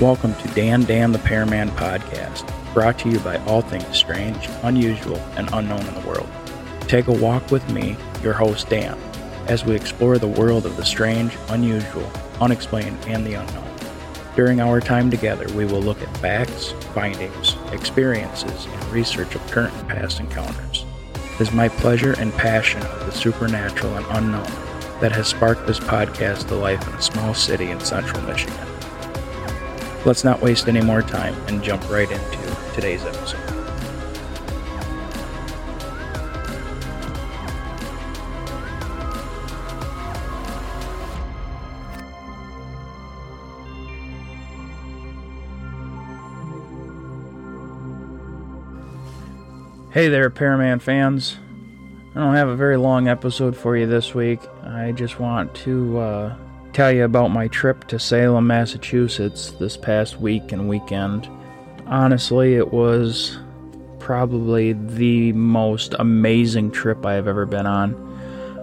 Welcome to Dan Dan the Paraman podcast, brought to you by all things strange, unusual, and unknown in the world. Take a walk with me, your host Dan, as we explore the world of the strange, unusual, unexplained, and the unknown. During our time together, we will look at facts, findings, experiences, and research of current and past encounters. It is my pleasure and passion of the supernatural and unknown that has sparked this podcast to life in a small city in central Michigan. Let's not waste any more time and jump right into today's episode. Hey there, Paraman fans. I don't have a very long episode for you this week. I just want to uh, tell you about my trip to Salem, Massachusetts this past week and weekend. Honestly, it was probably the most amazing trip I have ever been on.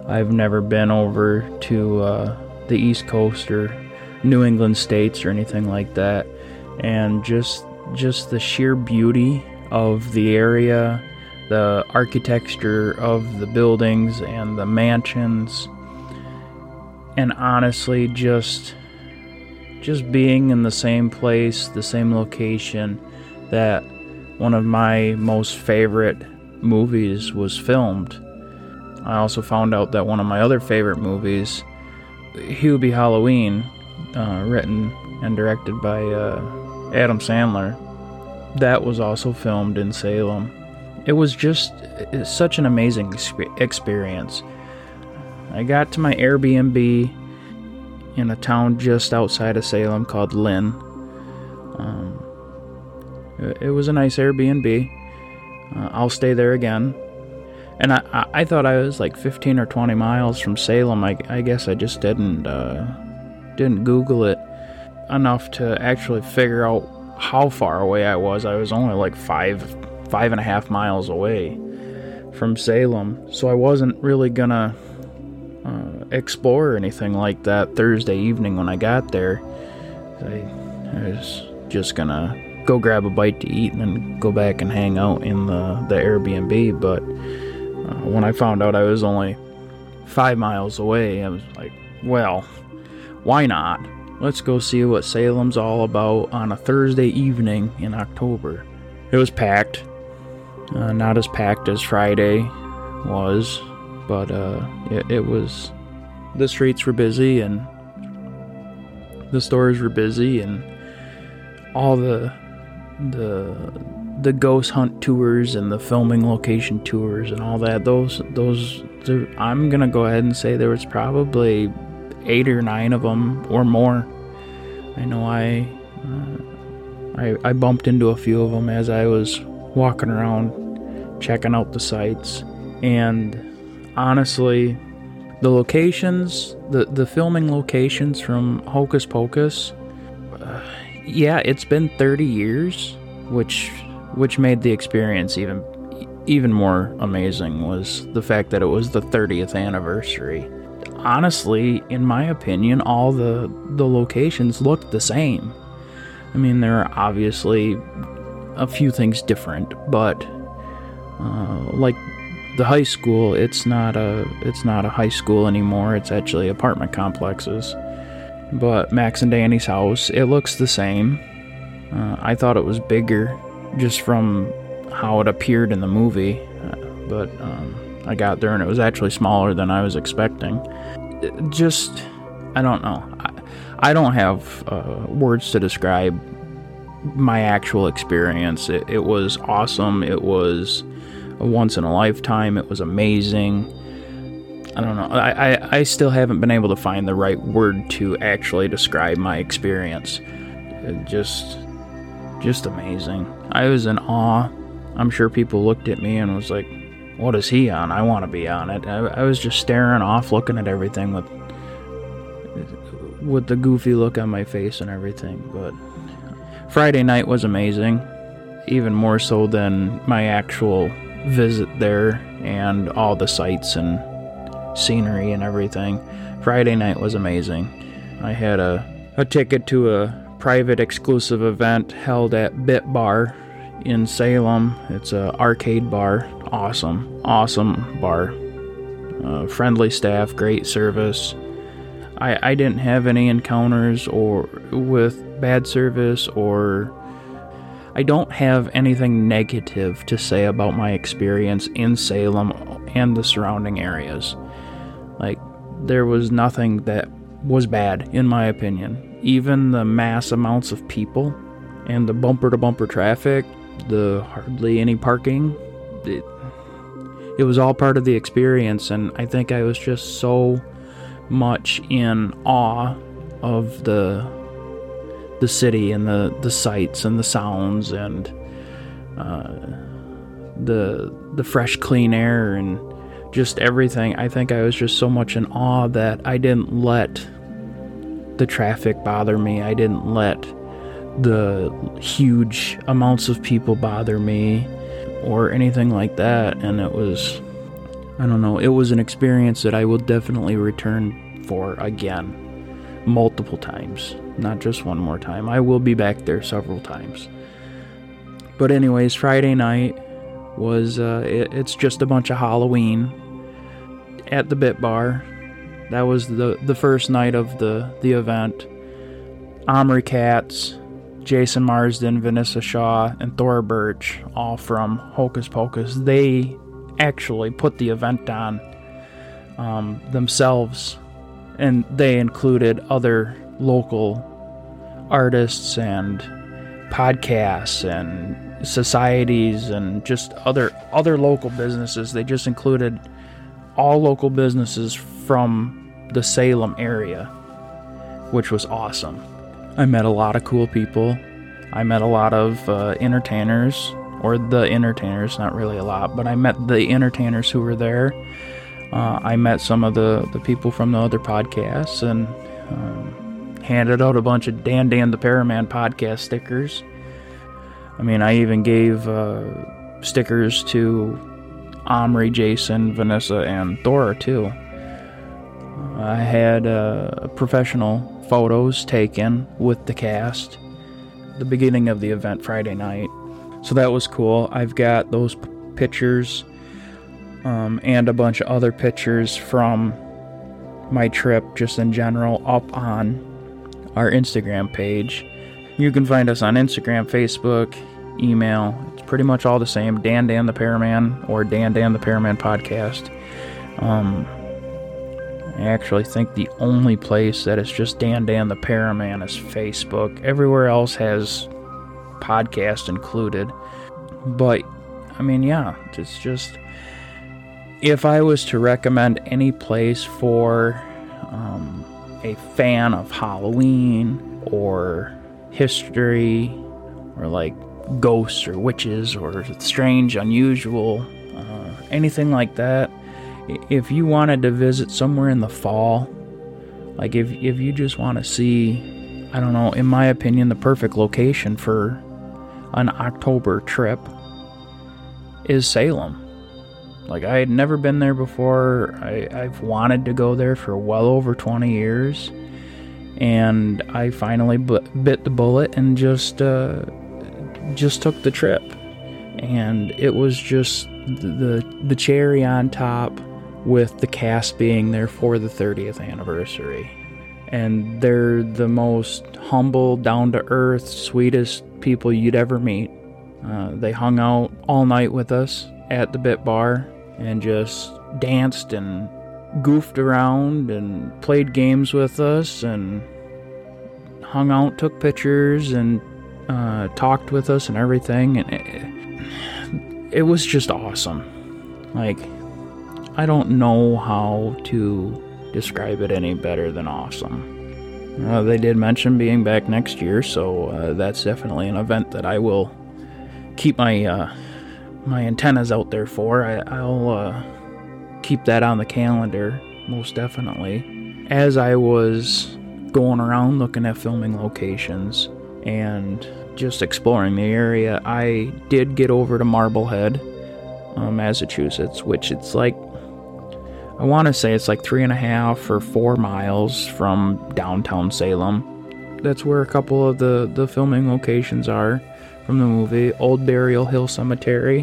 I've never been over to uh, the East Coast or New England states or anything like that, and just just the sheer beauty of the area, the architecture of the buildings and the mansions and honestly just just being in the same place, the same location that one of my most favorite movies was filmed. I also found out that one of my other favorite movies, Hubie Halloween, uh, written and directed by uh, Adam Sandler, that was also filmed in Salem. It was just such an amazing experience. I got to my Airbnb in a town just outside of Salem called Lynn. Um, it was a nice Airbnb. Uh, I'll stay there again. And I, I, thought I was like 15 or 20 miles from Salem. I, I guess I just didn't uh, didn't Google it enough to actually figure out how far away I was. I was only like five five and a half miles away from Salem, so I wasn't really gonna uh, explore or anything like that Thursday evening when I got there. I, I was just gonna go grab a bite to eat and then go back and hang out in the, the Airbnb. But uh, when I found out I was only five miles away, I was like, well, why not? Let's go see what Salem's all about on a Thursday evening in October. It was packed. Uh, not as packed as Friday was, but uh, it, it was the streets were busy and the stores were busy and all the the the ghost hunt tours and the filming location tours and all that those those I'm gonna go ahead and say there was probably eight or nine of them or more. I know I uh, I, I bumped into a few of them as I was walking around checking out the sites and honestly, the locations, the, the filming locations from Hocus Pocus, uh, yeah, it's been 30 years, which which made the experience even even more amazing was the fact that it was the 30th anniversary. Honestly, in my opinion, all the the locations looked the same. I mean, there are obviously a few things different, but uh, like the high school it's not a it's not a high school anymore. It's actually apartment complexes. But max and danny's house it looks the same. Uh, i thought it was bigger just from how it appeared in the movie uh, but um, i got there and it was actually smaller than i was expecting. It just i don't know. I, I don't have uh, words to describe my actual experience. It, it was awesome. It was a once in a lifetime. It was amazing. I don't know. I, I, I still haven't been able to find the right word to actually describe my experience. It just just amazing. I was in awe. I'm sure people looked at me and was like, "What is he on? I want to be on it." I, I was just staring off, looking at everything with with the goofy look on my face and everything. But Friday night was amazing, even more so than my actual visit there and all the sights and scenery and everything. Friday night was amazing. I had a, a ticket to a private exclusive event held at Bit Bar in Salem. It's a arcade bar. Awesome, awesome bar. Uh, friendly staff, great service. I, I didn't have any encounters or with bad service or I don't have anything negative to say about my experience in Salem and the surrounding areas. Like there was nothing that was bad in my opinion. Even the mass amounts of people and the bumper to bumper traffic, the hardly any parking, it, it was all part of the experience and I think I was just so much in awe of the the city and the the sights and the sounds and uh, the the fresh clean air and just everything. I think I was just so much in awe that I didn't let the traffic bother me. I didn't let the huge amounts of people bother me or anything like that and it was I don't know, it was an experience that I will definitely return for again multiple times, not just one more time. I will be back there several times. But anyways, Friday night was uh, it, it's just a bunch of Halloween at the Bit Bar. That was the the first night of the the event. Omri Katz, Jason Marsden, Vinessa Shaw, and Thora Birch, all from Hocus Pocus, they actually put the event on um, themselves and they included other local artists and podcasts and societies and just other other local businesses. They just included all local businesses from the Salem area, which was awesome. I met a lot of cool people. I met a lot of uh, entertainers, or the entertainers, not really a lot, but I met the entertainers who were there. Uh, I met some of the, the people from the other podcasts and um, handed out a bunch of Dan Dan the Paraman podcast stickers. I mean, I even gave uh, stickers to Omri, Jason, Vinessa, and Thor, too. I had uh, professional photos taken with the cast the beginning of the event Friday night. So that was cool. I've got those pictures um, and a bunch of other pictures from my trip, just in general, up on our Instagram page. You can find us on Instagram, Facebook, email. It's pretty much all the same. Dan Dan the Paraman or Dan Dan the Paraman podcast. Um, I actually think the only place that is just Dan Dan the Paraman is Facebook. Everywhere else has podcast included. But I mean, yeah, it's just if I was to recommend any place for um, a fan of Halloween or history or like ghosts or witches or strange, unusual, uh, anything like that, if you wanted to visit somewhere in the fall, like if, if you just want to see, I don't know, in my opinion, the perfect location for an October trip is Salem. Like I had never been there before. I, I've wanted to go there for well over 20 years, and I finally bit the bullet and just uh, just took the trip. And it was just the the cherry on top with the cast being there for the 30th anniversary. And they're the most humble, down to earth, sweetest people you'd ever meet. Uh, they hung out all night with us at the Bit Bar and just danced and goofed around and played games with us and hung out, took pictures, and uh, talked with us and everything. And it, it was just awesome. Like, I don't know how to describe it any better than awesome. Uh, they did mention being back next year, so uh, that's definitely an event that I will keep my uh, my antennas out there for. I, will uh, keep that on the calendar, most definitely. As I was going around looking at filming locations and just exploring the area, I did get over to Marblehead, uh, Massachusetts, which it's like, I want to say it's like three and a half or four miles from downtown Salem. that's where a couple of the the filming locations are from the movie. Old Burial Hill Cemetery,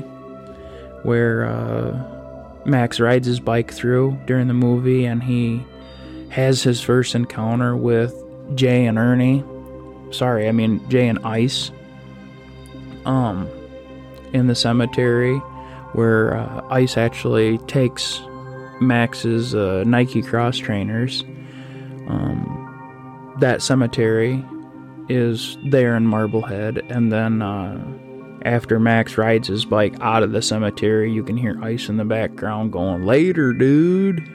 where uh, Max rides his bike through during the movie, and he has his first encounter with Jay and Ernie. Sorry, I mean Jay and Ice. Um, in the cemetery, where uh, Ice actually takes Max's uh, Nike cross trainers. Um, that cemetery is there in Marblehead, and then uh, after Max rides his bike out of the cemetery, you can hear Ice in the background going, Later, dude.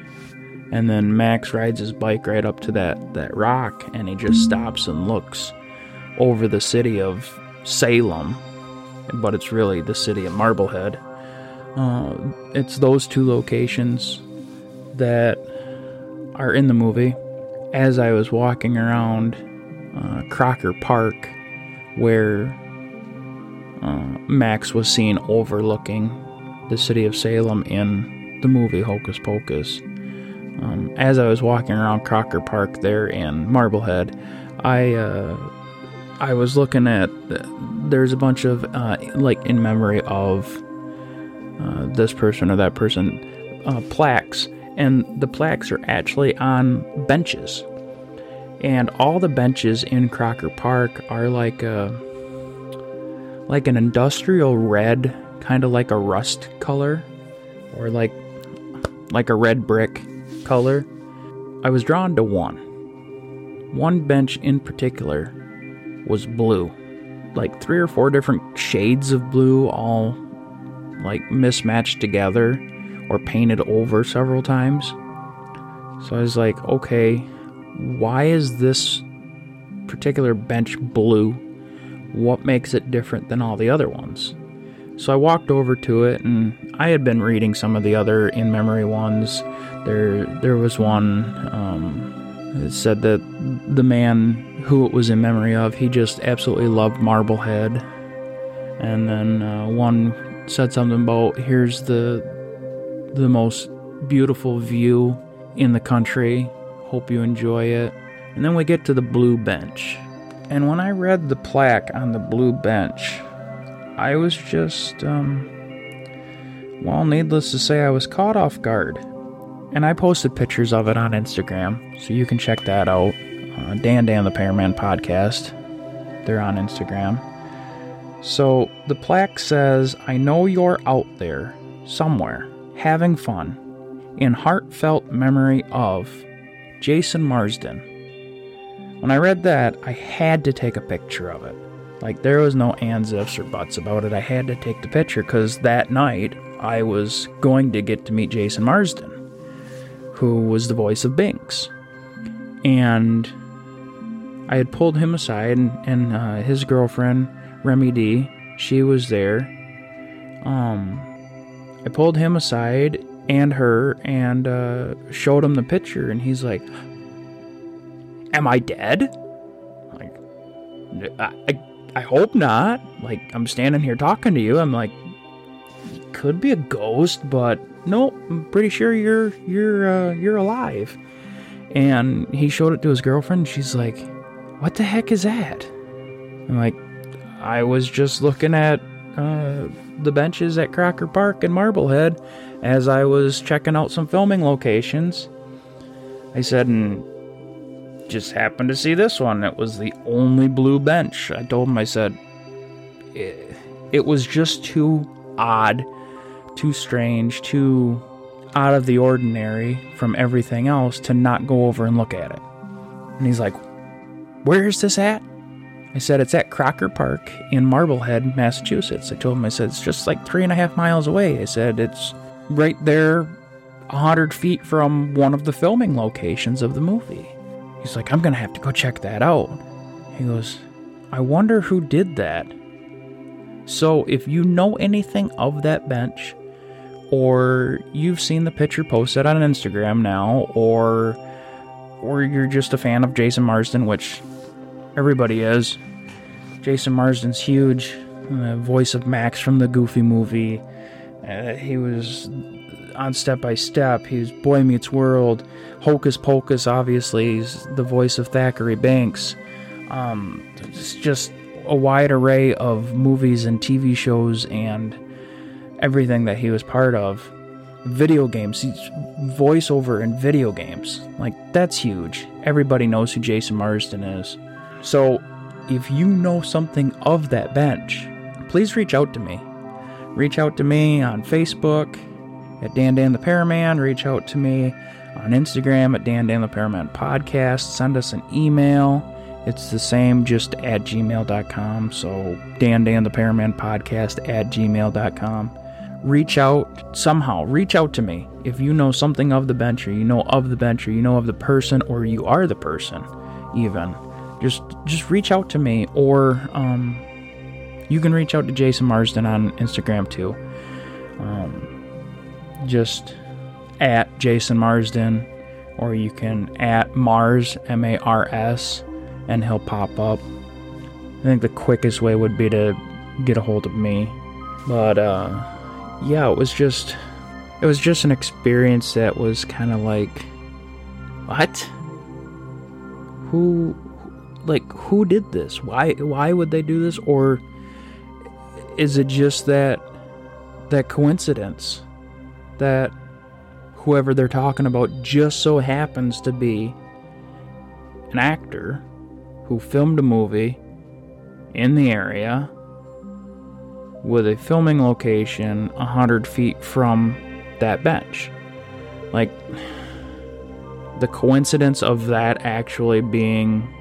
And then Max rides his bike right up to that, that rock, and he just stops and looks over the city of Salem, but it's really the city of Marblehead. Uh, it's those two locations that are in the movie. As I was walking around uh, Crocker Park, where uh, Max was seen overlooking the city of Salem in the movie Hocus Pocus. Um, as I was walking around Crocker Park there in Marblehead, I uh, I was looking at there's a bunch of uh, like in memory of uh, this person or that person uh, plaques, and the plaques are actually on benches, and all the benches in Crocker Park are like a like an industrial red, kind of like a rust color, or like like a red brick color. I was drawn to one. One bench in particular was blue. Like three or four different shades of blue, all like mismatched together or painted over several times. So I was like, okay, why is this particular bench blue? What makes it different than all the other ones? So I walked over to it and I had been reading some of the other in memory ones. There there was one um, that said that the man who it was in memory of, he just absolutely loved Marblehead. And then uh, one said something about here's the the most beautiful view in the country. Hope you enjoy it. And then we get to the blue bench. And when I read the plaque on the blue bench, I was just, um, well, needless to say, I was caught off guard. And I posted pictures of it on Instagram, so you can check that out. Uh, Dan Dan the Paraman podcast. They're on Instagram. So the plaque says, I know you're out there, somewhere, having fun, in heartfelt memory of Jason Marsden. When I read that, I had to take a picture of it. Like, there was no ands, ifs, or buts about it. I had to take the picture because that night I was going to get to meet Jason Marsden, who was the voice of Binx. And I had pulled him aside, and, and uh, his girlfriend, Remy D, she was there. Um, I pulled him aside and her and uh, showed him the picture, and he's like, Am I dead? Like, I, I I hope not. Like, I'm standing here talking to you. I'm like, could be a ghost, but no, I'm pretty sure you're you're uh, you're alive. And he showed it to his girlfriend. she's like, "What the heck is that?" I'm like, "I was just looking at uh, the benches at Crocker Park in Marblehead as I was checking out some filming locations." I said, and just happened to see this one. It was the only blue bench. I told him, I said, it, it was just too odd, too strange, too out of the ordinary from everything else to not go over and look at it. And he's like, Where is this at? I said, It's at Crocker Park in Marblehead, Massachusetts. I told him, I said, It's just like three and a half miles away. I said, It's right there, a 100 feet from one of the filming locations of the movie. He's like, I'm going to have to go check that out. He goes, I wonder who did that. So if you know anything of that bench, or you've seen the picture posted on Instagram now, or or you're just a fan of Jason Marsden, which everybody is. Jason Marsden's huge, uh, voice of Max from the Goofy movie. Uh, he was on Step by Step. He's Boy Meets World. Hocus Pocus, obviously, he's the voice of Thackery Binx. Um, it's just a wide array of movies and TV shows and everything that he was part of. Video games, he's voiceover in video games. Like, that's huge. Everybody knows who Jason Marsden is. So, if you know something of that bench, please reach out to me. Reach out to me on Facebook at Dan Dan the Paraman. Reach out to me on Instagram at Dan Dan the Paraman Podcast. Send us an email. It's the same, just at gmail.com. So, Dan Dan the Paraman Podcast at gmail.com. Reach out somehow. Reach out to me if you know something of the bench, or you know of the bench, or you know of the person, or you are the person, even. Just just reach out to me, or um, you can reach out to Jason Marsden on Instagram too. Um, just at Jason Marsden, or you can at Mars M A R S, and he'll pop up. I think the quickest way would be to get a hold of me, but uh, yeah, it was just it was just an experience that was kind of like, what? Who, like, who did this? Why why would they do this? Or is it just that that coincidence that whoever they're talking about just so happens to be an actor who filmed a movie in the area with a filming location 100 feet from that bench. Like, the coincidence of that actually being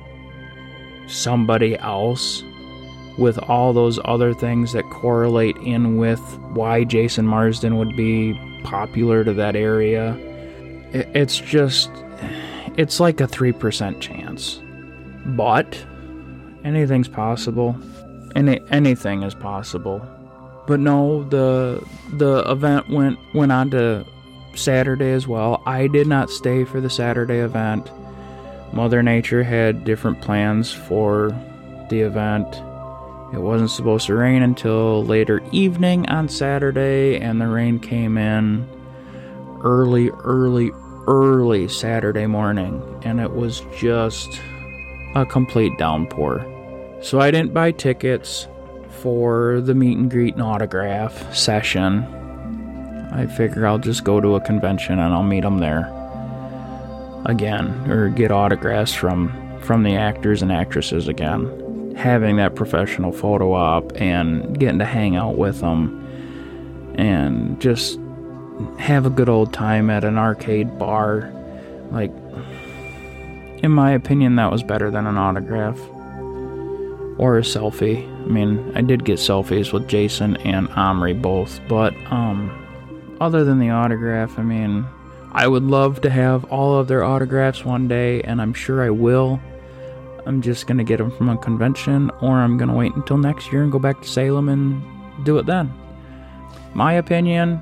somebody else with all those other things that correlate in with why Jason Marsden would be popular to that area. It's just, it's like a 3% chance. But anything's possible. Any, anything is possible. But no, the the event went went on to Saturday as well. I did not stay for the Saturday event. Mother Nature had different plans for the event. It wasn't supposed to rain until later evening on Saturday, and the rain came in early, early, early Saturday morning, and it was just a complete downpour. So I didn't buy tickets for the meet and greet and autograph session. I figure I'll just go to a convention and I'll meet them there again, or get autographs from from the actors and actresses again. Having that professional photo op and getting to hang out with them and just have a good old time at an arcade bar, like in my opinion, that was better than an autograph or a selfie. I mean, I did get selfies with Jason and Omri both, but um, other than the autograph, I mean, I would love to have all of their autographs one day, and I'm sure I will. I'm just gonna get them from a convention, or I'm gonna wait until next year and go back to Salem and do it then. My opinion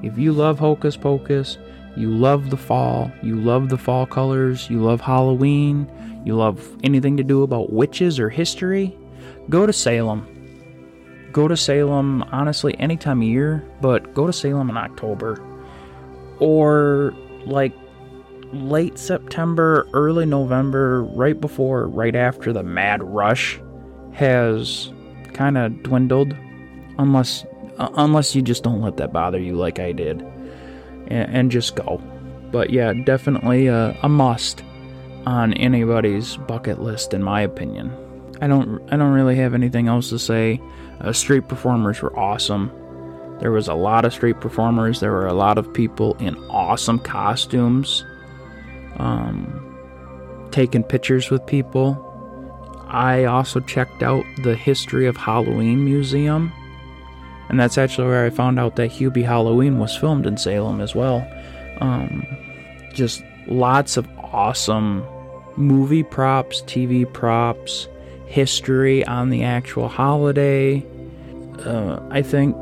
if you love Hocus Pocus, you love the fall, you love the fall colors, you love Halloween, you love anything to do about witches or history, go to Salem. Go to Salem, honestly, any time of year, but go to Salem in October. Or like late September, early November, right before, right after the mad rush has kind of dwindled. Unless, uh, unless you just don't let that bother you like I did. And, and just go. But yeah, definitely a, a must on anybody's bucket list, in my opinion. I don't I don't really have anything else to say. Uh, street performers were awesome. There was a lot of street performers. There were a lot of people in awesome costumes, um, taking pictures with people. I also checked out the History of Halloween Museum, and that's actually where I found out that Hubie Halloween was filmed in Salem as well. Um, just lots of awesome movie props, TV props, history on the actual holiday. Uh, I think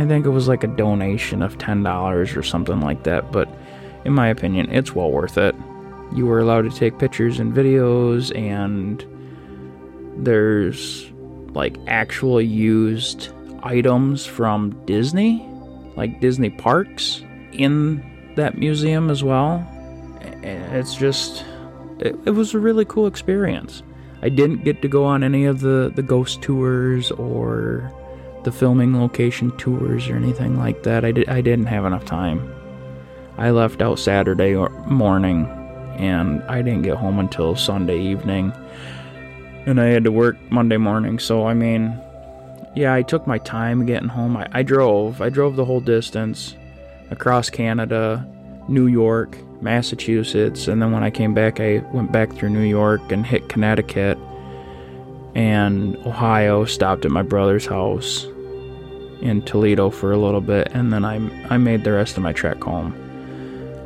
I think it was like a donation of ten dollars or something like that, but in my opinion, it's well worth it. You were allowed to take pictures and videos, and there's like actual used items from Disney, like Disney parks, in that museum as well. It's just, it, it was a really cool experience. I didn't get to go on any of the, the ghost tours or the filming location tours or anything like that. I, did, I didn't have enough time. I left out Saturday morning and I didn't get home until Sunday evening. And I had to work Monday morning. So, I mean, yeah, I took my time getting home. I, I drove. I drove the whole distance across Canada, New York, Massachusetts, and then when I came back, I went back through New York and hit Connecticut and Ohio, stopped at my brother's house in Toledo for a little bit, and then I, I made the rest of my trek home.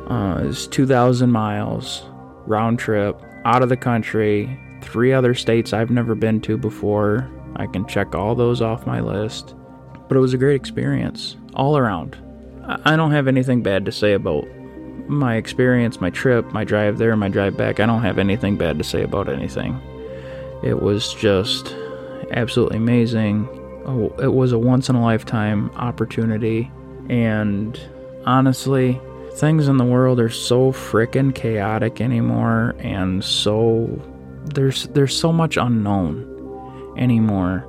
Uh, it's 2,000 miles round trip out of the country, three other states I've never been to before. I can check all those off my list. But it was a great experience all around. I don't have anything bad to say about my experience, my trip, my drive there, my drive back, I don't have anything bad to say about anything. It was just absolutely amazing. It was a once in a lifetime opportunity. And honestly, things in the world are so freaking chaotic anymore and so there's there's so much unknown anymore.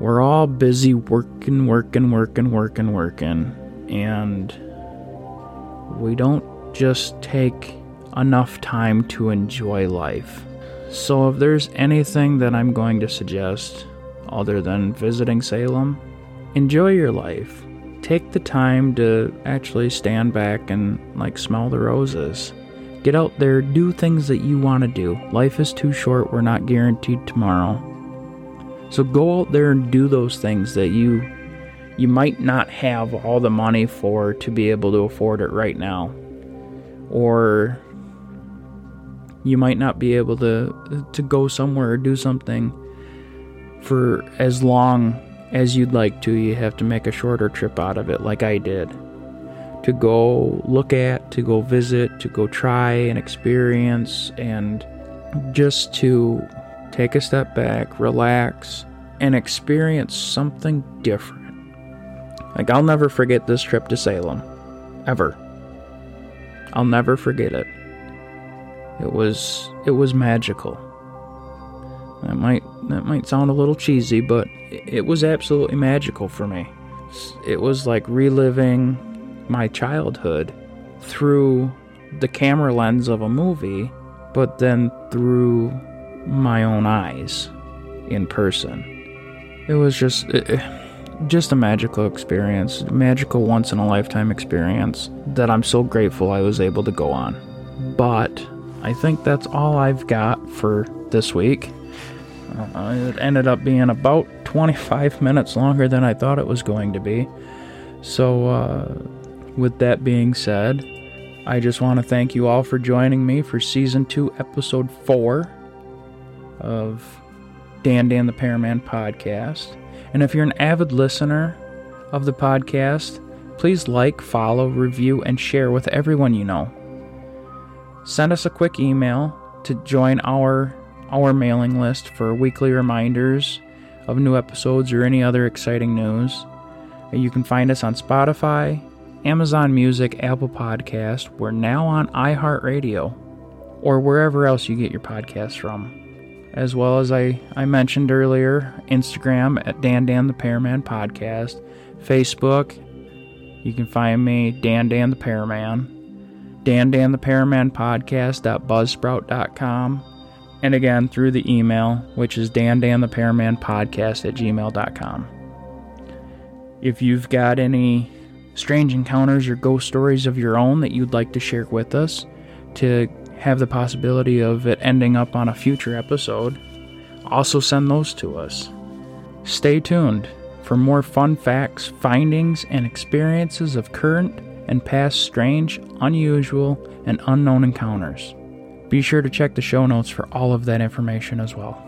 We're all busy working, working, working, working, working and we don't just take enough time to enjoy life. So, if there's anything that I'm going to suggest other than visiting Salem, enjoy your life. Take the time to actually stand back and like smell the roses. Get out there, do things that you want to do. Life is too short, we're not guaranteed tomorrow. So go out there and do those things that you you might not have all the money for to be able to afford it right now. Or you might not be able to to go somewhere or do something for as long as you'd like to. You have to make a shorter trip out of it like I did. To go look at, to go visit, to go try and experience and just to take a step back, relax, and experience something different. Like, I'll never forget this trip to Salem. Ever. I'll never forget it. It was it was magical. That might that might sound a little cheesy, but it was absolutely magical for me. It was like reliving my childhood through the camera lens of a movie, but then through my own eyes in person. It was just it, just a magical experience, magical once in a lifetime experience that I'm so grateful I was able to go on. But I think that's all I've got for this week. Uh, it ended up being about 25 minutes longer than I thought it was going to be. So, uh, with that being said, I just want to thank you all for joining me for season 2, episode 4 of Dan Dan the Paraman podcast. And if you're an avid listener of the podcast, please like, follow, review, and share with everyone you know. Send us a quick email to join our our mailing list for weekly reminders of new episodes or any other exciting news. You can find us on Spotify, Amazon Music, Apple Podcast. We're now on iHeartRadio or wherever else you get your podcasts from as well as I, I mentioned earlier, Instagram at Dan Dan the Paraman Podcast, Facebook, you can find me, Dan Dan the Paraman, Dan Dan the Paraman Podcast.buzzsprout.com, and again through the email, which is Dan Dan the Paraman Podcast at gmail.com. If you've got any strange encounters or ghost stories of your own that you'd like to share with us, to have the possibility of it ending up on a future episode, also send those to us. Stay tuned for more fun facts, findings, and experiences of current and past strange, unusual, and unknown encounters. Be sure to check the show notes for all of that information as well.